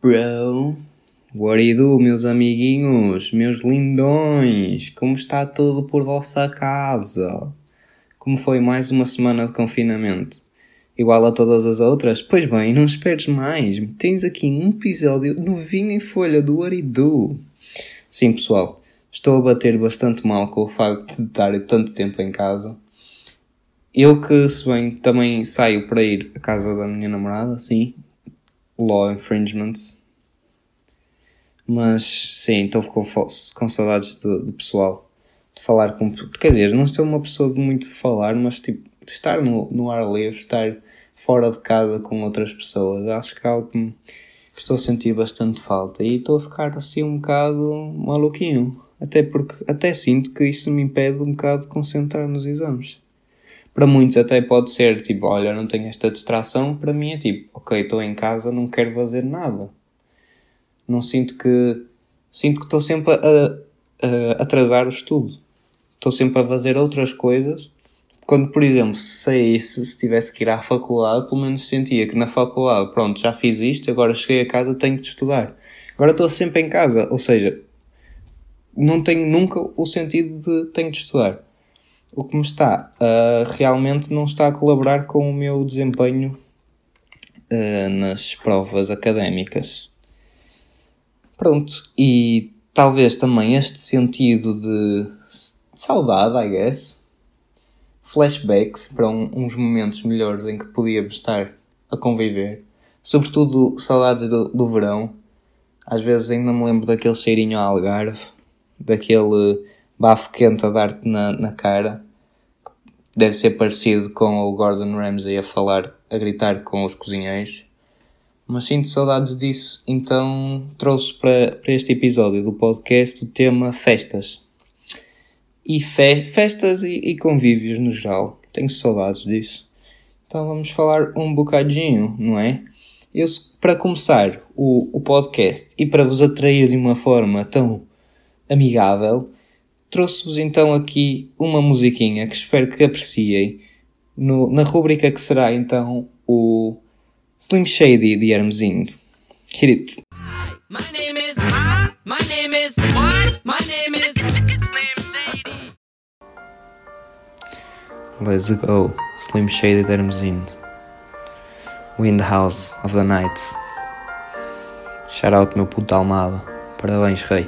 bro? What do do, meus amiguinhos, meus lindões? Como está tudo por vossa casa? Como foi mais uma semana de confinamento? Igual a todas as outras? Pois bem, não esperes mais. Tens aqui um episódio novinho em folha do Aridu. Sim, pessoal, estou a bater bastante mal com o facto de estar tanto tempo em casa. Eu que, se bem, também saio para ir à casa da minha namorada, sim. Law infringements. Mas, sim, estou com, saudades do, do pessoal. De falar com... Quer dizer, não sou uma pessoa de muito de falar, mas, tipo, estar no, no ar livre, estar fora de casa com outras pessoas, acho que é algo que estou a sentir bastante falta. E estou a ficar, assim, um bocado maluquinho. Até porque, até sinto que isso me impede um bocado de concentrar nos exames para muitos até pode ser tipo, olha, não tenho esta distração, para mim é tipo, ok, estou em casa, não quero fazer nada. Não sinto que. Sinto que estou sempre a, a atrasar o estudo. Estou sempre a fazer outras coisas. Quando, por exemplo, se saísse, se tivesse que ir à faculdade, pelo menos sentia que na faculdade, pronto, já fiz isto, agora cheguei a casa, tenho de estudar. Agora estou sempre em casa, ou seja, não tenho nunca o sentido de tenho de estudar o que me está uh, realmente não está a colaborar com o meu desempenho uh, nas provas académicas. Pronto, e talvez também este sentido de saudade, I guess, flashbacks para um, uns momentos melhores em que podíamos estar a conviver, sobretudo saudades do, do verão. Às vezes ainda me lembro daquele cheirinho a algarve, daquele bafo quente a dar-te na, na cara. Deve ser parecido com o Gordon Ramsay a falar, a gritar com os cozinheiros. Mas sinto saudades disso, então trouxe para, para este episódio do podcast o tema festas. E fe, festas e, e convívios no geral. Tenho saudades disso. Então vamos falar um bocadinho, não é? Eu, para começar o, o podcast e para vos atrair de uma forma tão amigável, Trouxe-vos então aqui uma musiquinha que espero que apreciem no, na rubrica que será então o Slim Shady de Hermesinho. Hit it! My name is, my name is, my name is Slim Shady. Let's go, Slim Shady de Hermesinho. We in the house of the nights. Shout out meu puto Almada. Parabéns, rei.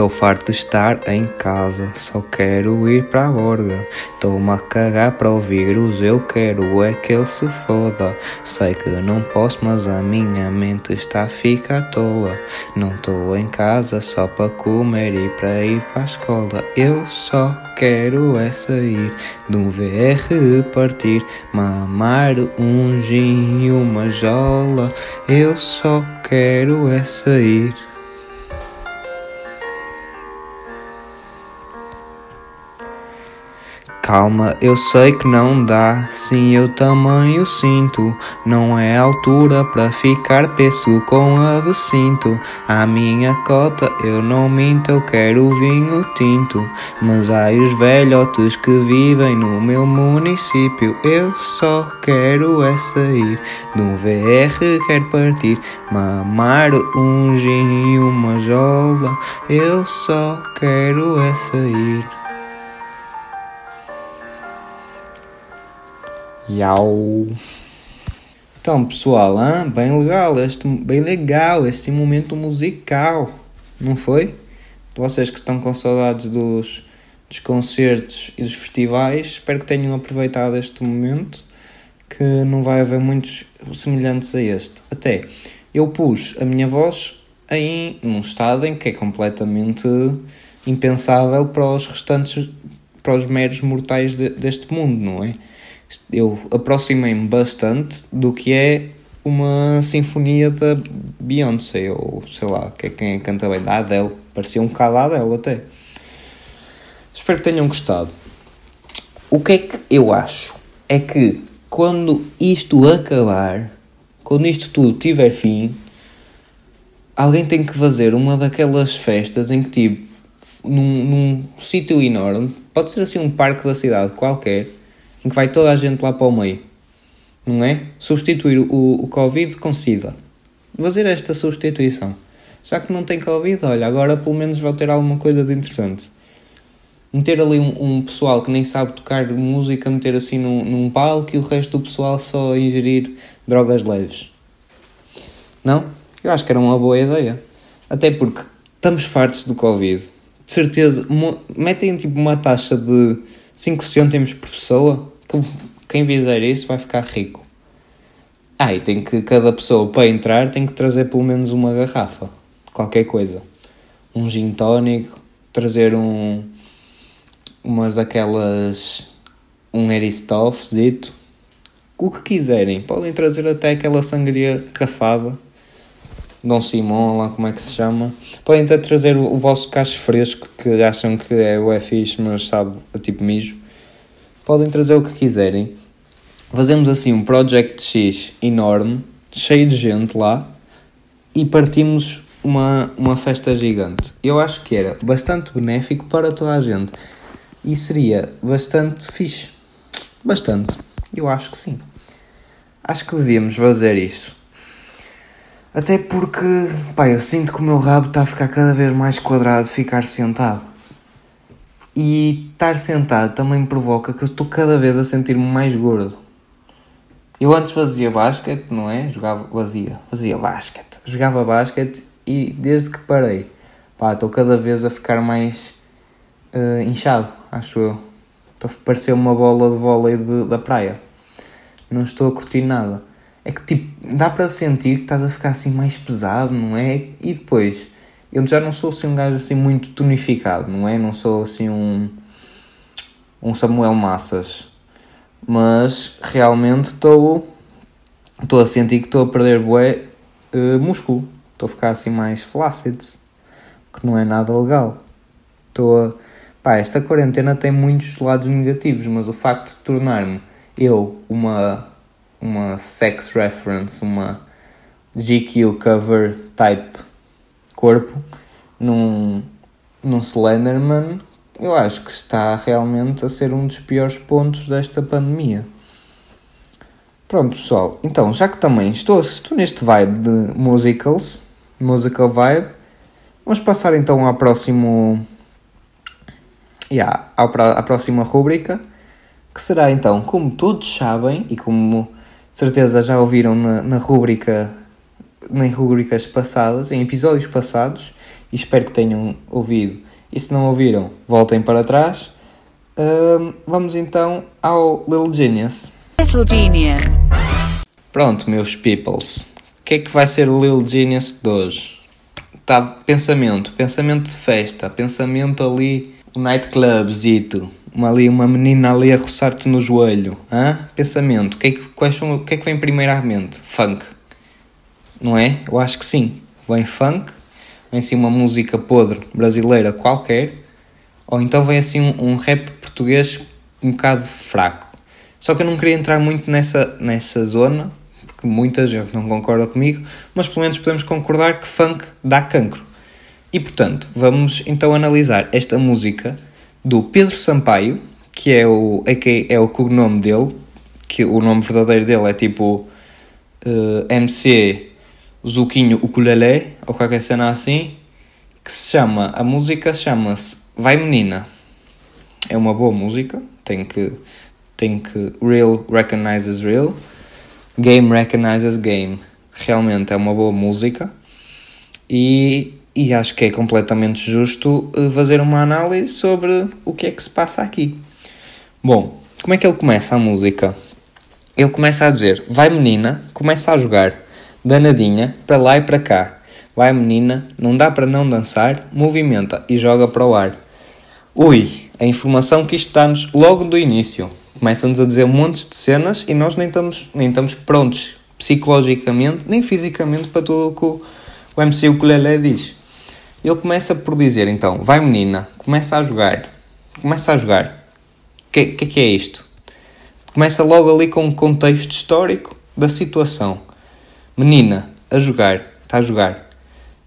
Estou farto de estar em casa, só quero ir para a borda. Estou-me a cagar para ouvir os eu quero é que ele se foda. Sei que não posso, mas a minha mente está a ficar tola. Não estou em casa só para comer e para ir para a escola. Eu só quero é sair de um VR partir, mamar um gin e uma jola. Eu só quero é sair. Calma, eu sei que não dá, sim eu também o sinto. Não é altura para ficar peço com absinto. A minha cota eu não minto, eu quero vinho tinto. Mas há os velhotes que vivem no meu município. Eu só quero é sair um VR, quero partir, mamar um gin e uma jola. Eu só quero é sair. Yau. Então, pessoal, hein? bem legal, este, bem legal este momento musical, não foi? Vocês que estão com saudades dos, dos concertos e dos festivais, espero que tenham aproveitado este momento, que não vai haver muitos semelhantes a este. Até eu pus a minha voz em num estado em que é completamente impensável para os restantes, para os meros mortais de, deste mundo, não é? Eu aproximei-me bastante do que é uma sinfonia da Beyoncé, ou sei lá, que é quem canta bem, da Adele. Parecia um bocado a Adele até. Espero que tenham gostado. O que é que eu acho? É que quando isto acabar, quando isto tudo tiver fim, alguém tem que fazer uma daquelas festas em que, tipo, num, num sítio enorme, pode ser assim um parque da cidade qualquer, em que vai toda a gente lá para o meio. Não é? Substituir o, o Covid com SIDA. Fazer esta substituição. Já que não tem Covid, olha, agora pelo menos vai ter alguma coisa de interessante. Meter ali um, um pessoal que nem sabe tocar música, meter assim num, num palco e o resto do pessoal só ingerir drogas leves. Não? Eu acho que era uma boa ideia. Até porque estamos fartos do Covid. De certeza, metem tipo uma taxa de 5 cêntimos por pessoa. Que quem fizer isso vai ficar rico. Ah, e tem que cada pessoa para entrar tem que trazer pelo menos uma garrafa. Qualquer coisa. Um gin tónico, trazer um umas daquelas um Eristoffzito. O que quiserem. Podem trazer até aquela sangria rafada Dom Simão, lá como é que se chama. Podem até trazer o, o vosso cacho fresco, que acham que é o fixe, mas sabe a tipo mijo. Podem trazer o que quiserem. Fazemos assim um Project X enorme, cheio de gente lá, e partimos uma, uma festa gigante. Eu acho que era bastante benéfico para toda a gente. E seria bastante fixe. Bastante. Eu acho que sim. Acho que devíamos fazer isso. Até porque, pá, eu sinto que o meu rabo está a ficar cada vez mais quadrado ficar sentado. E estar sentado também provoca que eu estou cada vez a sentir-me mais gordo. Eu antes fazia basquete, não é? Jogava, fazia, fazia basquete. Jogava basquete e desde que parei, pá, estou cada vez a ficar mais uh, inchado, acho eu. Para parecer uma bola de vôlei de, da praia. Não estou a curtir nada é que tipo, dá para sentir que estás a ficar assim mais pesado, não é? E depois, eu já não sou assim um gajo assim muito tonificado, não é? Não sou assim um, um Samuel Massas, mas realmente estou estou a sentir que estou a perder bué uh, músculo, estou a ficar assim mais flácido, que não é nada legal. Estou a... Pá, esta quarentena tem muitos lados negativos, mas o facto de tornar-me eu uma uma sex reference, uma GQ cover type corpo num, num Slenderman, eu acho que está realmente a ser um dos piores pontos desta pandemia. Pronto, pessoal. Então, já que também estou, estou neste vibe de musicals, musical vibe, vamos passar então ao próximo. Yeah, à próxima rúbrica, que será então, como todos sabem e como certeza já ouviram na, na rúbrica, em rubricas passadas, em episódios passados, e espero que tenham ouvido. E se não ouviram, voltem para trás. Uh, vamos então ao Little Genius. Little Genius. Pronto, meus peoples. O que é que vai ser o Little Genius de hoje? Tá, pensamento, pensamento de festa, pensamento ali, o nightclubzito uma, ali, uma menina ali a roçar-te no joelho. Hã? Pensamento. O que, é que, quais são, o que é que vem primeiro à mente? Funk. Não é? Eu acho que sim. Vem funk, vem assim uma música podre brasileira qualquer, ou então vem assim um, um rap português um bocado fraco. Só que eu não queria entrar muito nessa, nessa zona, porque muita gente não concorda comigo, mas pelo menos podemos concordar que funk dá cancro. E portanto, vamos então analisar esta música do Pedro Sampaio, que é o, é, é o cognome dele, que o nome verdadeiro dele é tipo uh, eh, MC Zuquinho Ukulele, ou qualquer cena assim, que se chama, a música chama-se Vai Menina. É uma boa música, tem que, tem que, real recognizes real, game recognizes game. Realmente é uma boa música e e acho que é completamente justo eh, fazer uma análise sobre o que é que se passa aqui. Bom, como é que ele começa a música? Ele começa a dizer: Vai menina, começa a jogar, danadinha, para lá e para cá. Vai menina, não dá para não dançar, movimenta e joga para o ar. Ui, a informação que isto dá-nos logo do início. Começa-nos a dizer montes de cenas e nós nem estamos, nem estamos prontos psicologicamente nem fisicamente para tudo o que o, o MC Ukulele diz. Ele começa por dizer então: Vai menina, começa a jogar. Começa a jogar. O que, que, que é isto? Começa logo ali com um contexto histórico da situação. Menina, a jogar, está a jogar.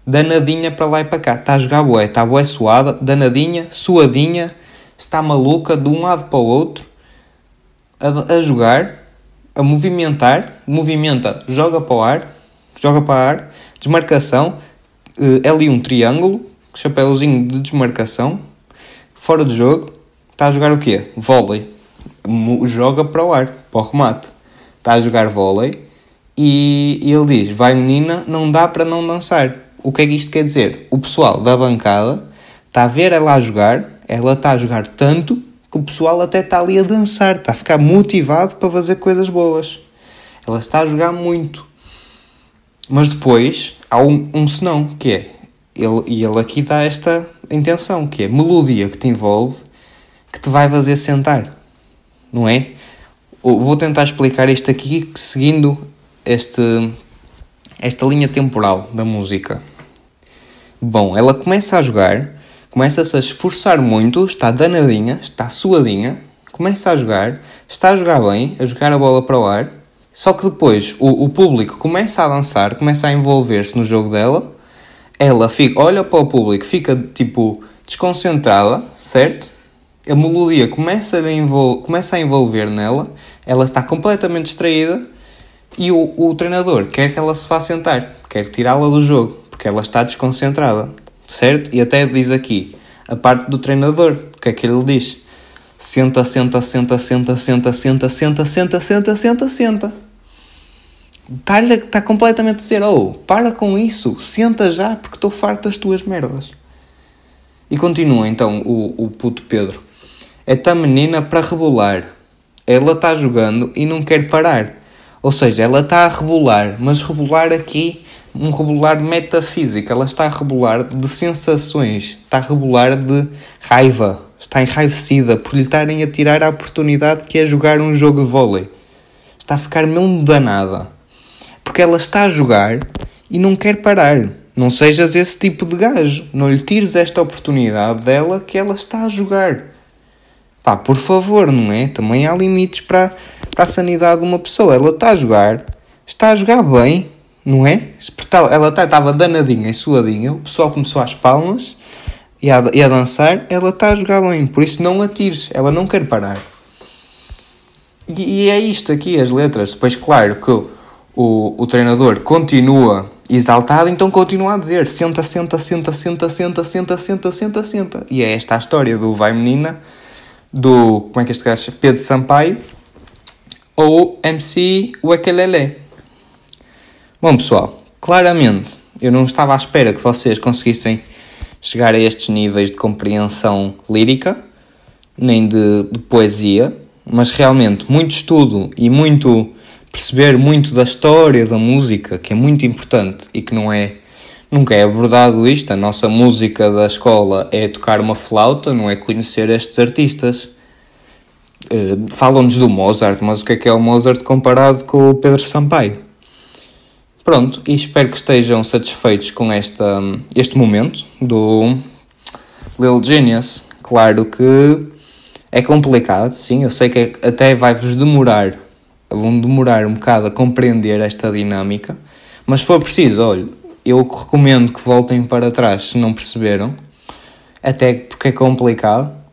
Danadinha para lá e para cá, está a jogar bué, está bué suada, danadinha, suadinha, está maluca de um lado para o outro. a, a jogar, a movimentar, movimenta, joga para o ar, joga para o ar, desmarcação, é ali um triângulo, chapéuzinho de desmarcação, fora do jogo, está a jogar o quê? Vôlei. Joga para o ar, para o remate. Está a jogar vôlei e, e ele diz: Vai menina, não dá para não dançar. O que é que isto quer dizer? O pessoal da bancada está a ver ela a jogar, ela está a jogar tanto que o pessoal até está ali a dançar, está a ficar motivado para fazer coisas boas. Ela está a jogar muito. Mas depois há um, um senão, que é, ele, e ele aqui dá esta intenção, que é melodia que te envolve, que te vai fazer sentar. Não é? Vou tentar explicar isto aqui seguindo este, esta linha temporal da música. Bom, ela começa a jogar, começa-se a esforçar muito, está danadinha, está suadinha, começa a jogar, está a jogar bem, a jogar a bola para o ar, só que depois o, o público começa a dançar, começa a envolver-se no jogo dela, ela fica, olha para o público, fica tipo desconcentrada, certo? A melodia começa a, envol começa a envolver nela, ela está completamente distraída e o, o treinador quer que ela se vá sentar, quer tirá-la do jogo, porque ela está desconcentrada, certo? E até diz aqui a parte do treinador, o que é que ele diz? Senta, senta, senta, senta, senta, senta, senta, senta, senta, senta, senta. Está tá completamente a dizer, oh, para com isso, senta já, porque estou farto das tuas merdas. E continua então o, o puto Pedro. É ta menina para rebolar. Ela está jogando e não quer parar. Ou seja, ela está a rebolar, mas rebolar aqui, um rebolar metafísico. Ela está a rebolar de sensações, está a rebolar de raiva. Está enraivecida por lhe estarem a tirar a oportunidade que é jogar um jogo de vôlei. Está a ficar mesmo danada. Porque ela está a jogar e não quer parar. Não sejas esse tipo de gajo. Não lhe tires esta oportunidade dela que ela está a jogar. Pá, por favor, não é? Também há limites para para a sanidade de uma pessoa. Ela está a jogar, está a jogar bem, não é? Ela estava danadinha e suadinha, o pessoal começou às palmas e a, e a dançar, ela está a jogar bem, por isso não atires, ela não quer parar. E, e é isto aqui, as letras. Depois, claro que o, o, treinador continua exaltado, então continua a dizer senta, senta, senta, senta, senta, senta, senta, senta, senta. E é esta a história do Vai Menina, do, como é que este gajo, Pedro Sampaio, ou MC Uekelele. Bom pessoal, claramente eu não estava à espera que vocês conseguissem chegar a estes níveis de compreensão lírica, nem de, de poesia, mas realmente muito estudo e muito perceber muito da história da música, que é muito importante e que não é nunca é abordado isto. A nossa música da escola é tocar uma flauta, não é conhecer estes artistas. Uh, Falam-nos do Mozart, mas o que é que é o Mozart comparado com o Pedro Sampaio? Pronto, e espero que estejam satisfeitos com esta, este momento do Lil Genius. Claro que é complicado, sim, eu sei que até vai-vos demorar, vão demorar um bocado a compreender esta dinâmica, mas se for preciso, olha, eu recomendo que voltem para trás se não perceberam, até porque é complicado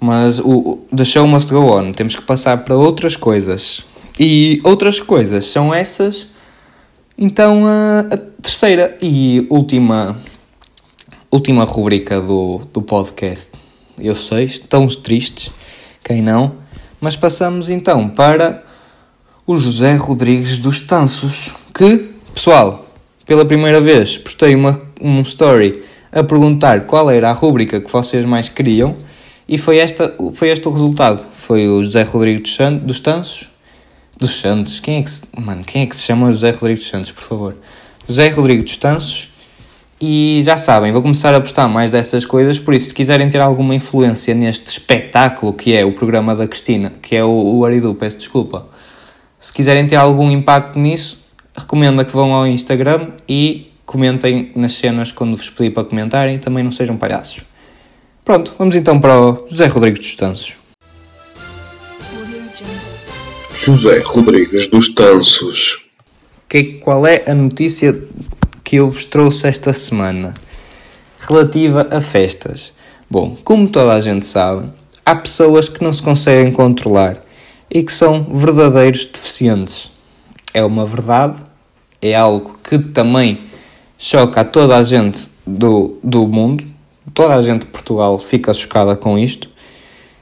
mas o, the show must go on. Temos que passar para outras coisas. E outras coisas são essas. Então a, terceira e última última rubrica do, do podcast. Eu sei, estão tristes, quem não? Mas passamos então para o José Rodrigues dos Tanços, que, pessoal, pela primeira vez postei uma, um story a perguntar qual era a rubrica que vocês mais queriam e foi, esta, foi este o resultado. Foi o José Rodrigo dos, Tanços. Dos Santos? Quem é, que se, mano, quem é que se chama José Rodrigo dos Santos, por favor? José Rodrigo dos Tanços. E já sabem, vou começar a postar mais dessas coisas, por isso, se quiserem ter alguma influência neste espetáculo que é o programa da Cristina, que é o, o Aridu, peço desculpa. Se quiserem ter algum impacto nisso, recomendo que vão ao Instagram e comentem nas cenas quando vos pedir para comentarem e também não sejam palhaços. Pronto, vamos então para o José Rodrigues dos Tanços. José Rodrigues dos Tanços. Que, qual é a notícia que eu vos trouxe esta semana? Relativa a festas. Bom, como toda a gente sabe, há pessoas que não se conseguem controlar e que são verdadeiros deficientes. É uma verdade, é algo que também choca a toda a gente do, do mundo, toda a gente de Portugal fica chocada com isto,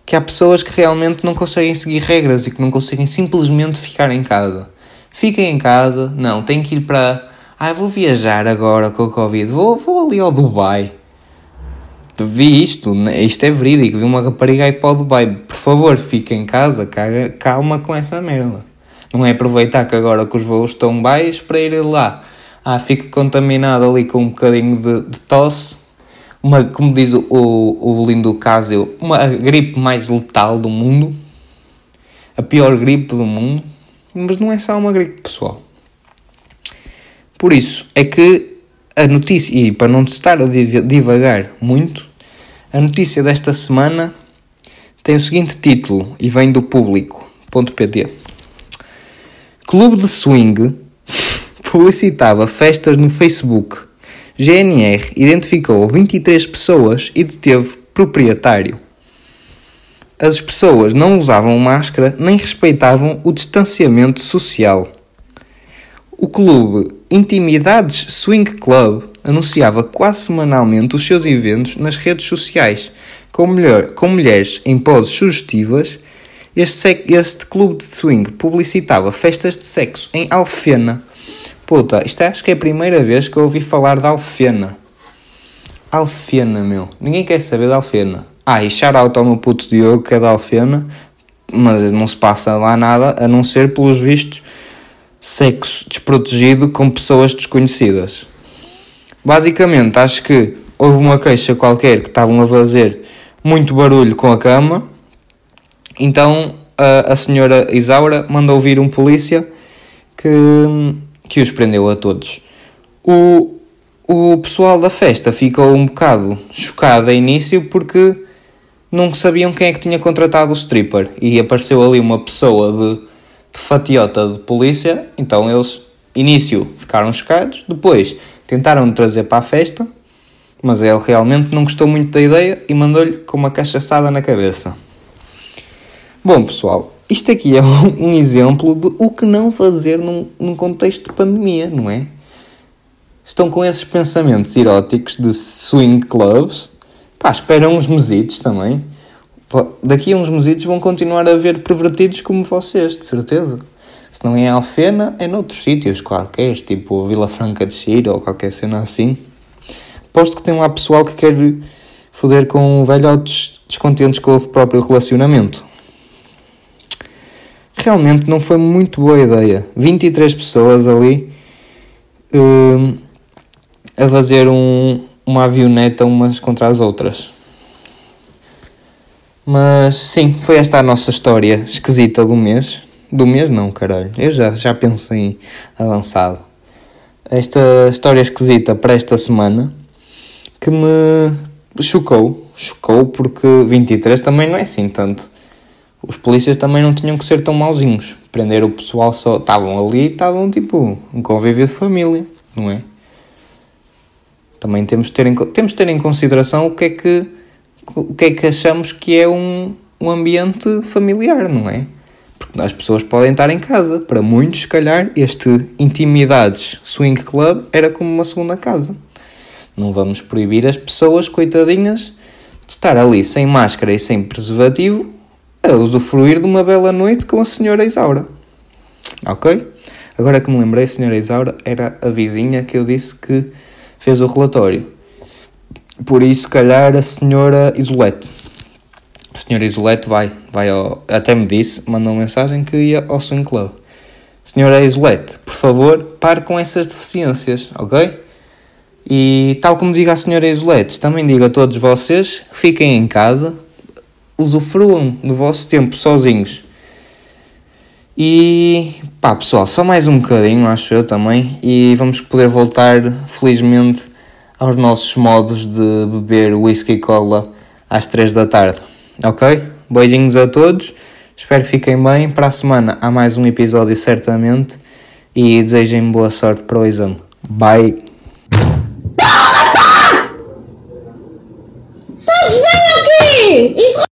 que há pessoas que realmente não conseguem seguir regras e que não conseguem simplesmente ficar em casa. Fiquem em casa, não, têm que ir para. Ah, vou viajar agora com o Covid, vou, vou ali ao Dubai. Vi isto, isto é verídico, vi uma rapariga aí para o Dubai. Por favor, fiquem em casa, calma com essa merda. Não é aproveitar que agora que os voos estão baixos para ir lá. Ah, fica contaminado ali com um bocadinho de, de tosse uma, como diz o, o lindo Casio, uma gripe mais letal do mundo, a pior gripe do mundo, mas não é só uma gripe, pessoal. Por isso, é que a notícia, e para não estar a divagar muito, a notícia desta semana tem o seguinte título e vem do público.pt. Clube de Swing publicitava festas no Facebook GNR identificou 23 pessoas e deteve proprietário. As pessoas não usavam máscara nem respeitavam o distanciamento social. O clube Intimidades Swing Club anunciava quase semanalmente os seus eventos nas redes sociais, com, com mulheres em poses sugestivas. Este, este clube de swing publicitava festas de sexo em Alfena, Puta, isto é, acho que é a primeira vez que eu ouvi falar de Alfena. Alfena, meu. Ninguém quer saber de Alfena. Ah, e shout-out ao meu puto Diogo, que é da Alfena, mas não se passa lá nada, a não ser, pelos vistos, sexo desprotegido com pessoas desconhecidas. Basicamente, acho que houve uma queixa qualquer que estavam a fazer muito barulho com a cama, então a, a senhora Isaura mandou vir um polícia que que os prendeu a todos. O, o pessoal da festa ficou um bocado chocado a início porque não sabiam quem é que tinha contratado o stripper e apareceu ali uma pessoa de, de fatiota de polícia, então eles, início, ficaram chocados, depois tentaram trazer para a festa, mas ele realmente não gostou muito da ideia e mandou-lhe com uma cachaçada na cabeça. Bom, pessoal, isto aqui é um, exemplo de o que não fazer num, num contexto de pandemia, não é? Estão com esses pensamentos eróticos de swing clubs. Pá, esperam uns mesitos também. Daqui a uns mesitos vão continuar a ver pervertidos como vocês, de certeza. Se não é em Alfena, é noutros sítios qualquer, tipo Vila Franca de Xira ou qualquer cena assim. Posto que tem lá pessoal que quer foder com velhotes descontentes com o próprio relacionamento realmente não foi muito boa ideia. 23 pessoas ali uh, a fazer um, uma avioneta umas contra as outras. Mas sim, foi esta a nossa história esquisita do mês. Do mês não, caralho. Eu já, já pensei avançado. Esta história esquisita para esta semana que me chocou. Chocou porque 23 também não é assim tanto os polícias também não tinham que ser tão mauzinhos. Prender o pessoal só. Estavam ali e estavam tipo um convívio de família, não é? Também temos de ter em, temos de ter em consideração o que é que, o que, é que achamos que é um, um ambiente familiar, não é? Porque as pessoas podem estar em casa. Para muitos, se calhar, este Intimidades Swing Club era como uma segunda casa. Não vamos proibir as pessoas, coitadinhas, de estar ali sem máscara e sem preservativo a usufruir de uma bela noite com a senhora Isaura. Ok? Agora que me lembrei, a senhora Isaura era a vizinha que eu disse que fez o relatório. Por isso, se calhar, a senhora Isolete. A senhora Isolete vai, vai ao, até me disse, mandou uma mensagem que ia ao Swing Club. Senhora Isolete, por favor, pare com essas deficiências, ok? E tal como diga a senhora Isolete, também digo a todos vocês, fiquem em casa, usufruam do vosso tempo sozinhos. E pá, pessoal, só mais um bocadinho, acho eu também, e vamos poder voltar felizmente aos nossos modos de beber whisky e cola às 3 da tarde. Ok? Beijinhos a todos, espero que fiquem bem. Para a semana há mais um episódio, certamente, e desejem boa sorte para o exame. Bye! Estás bem aqui?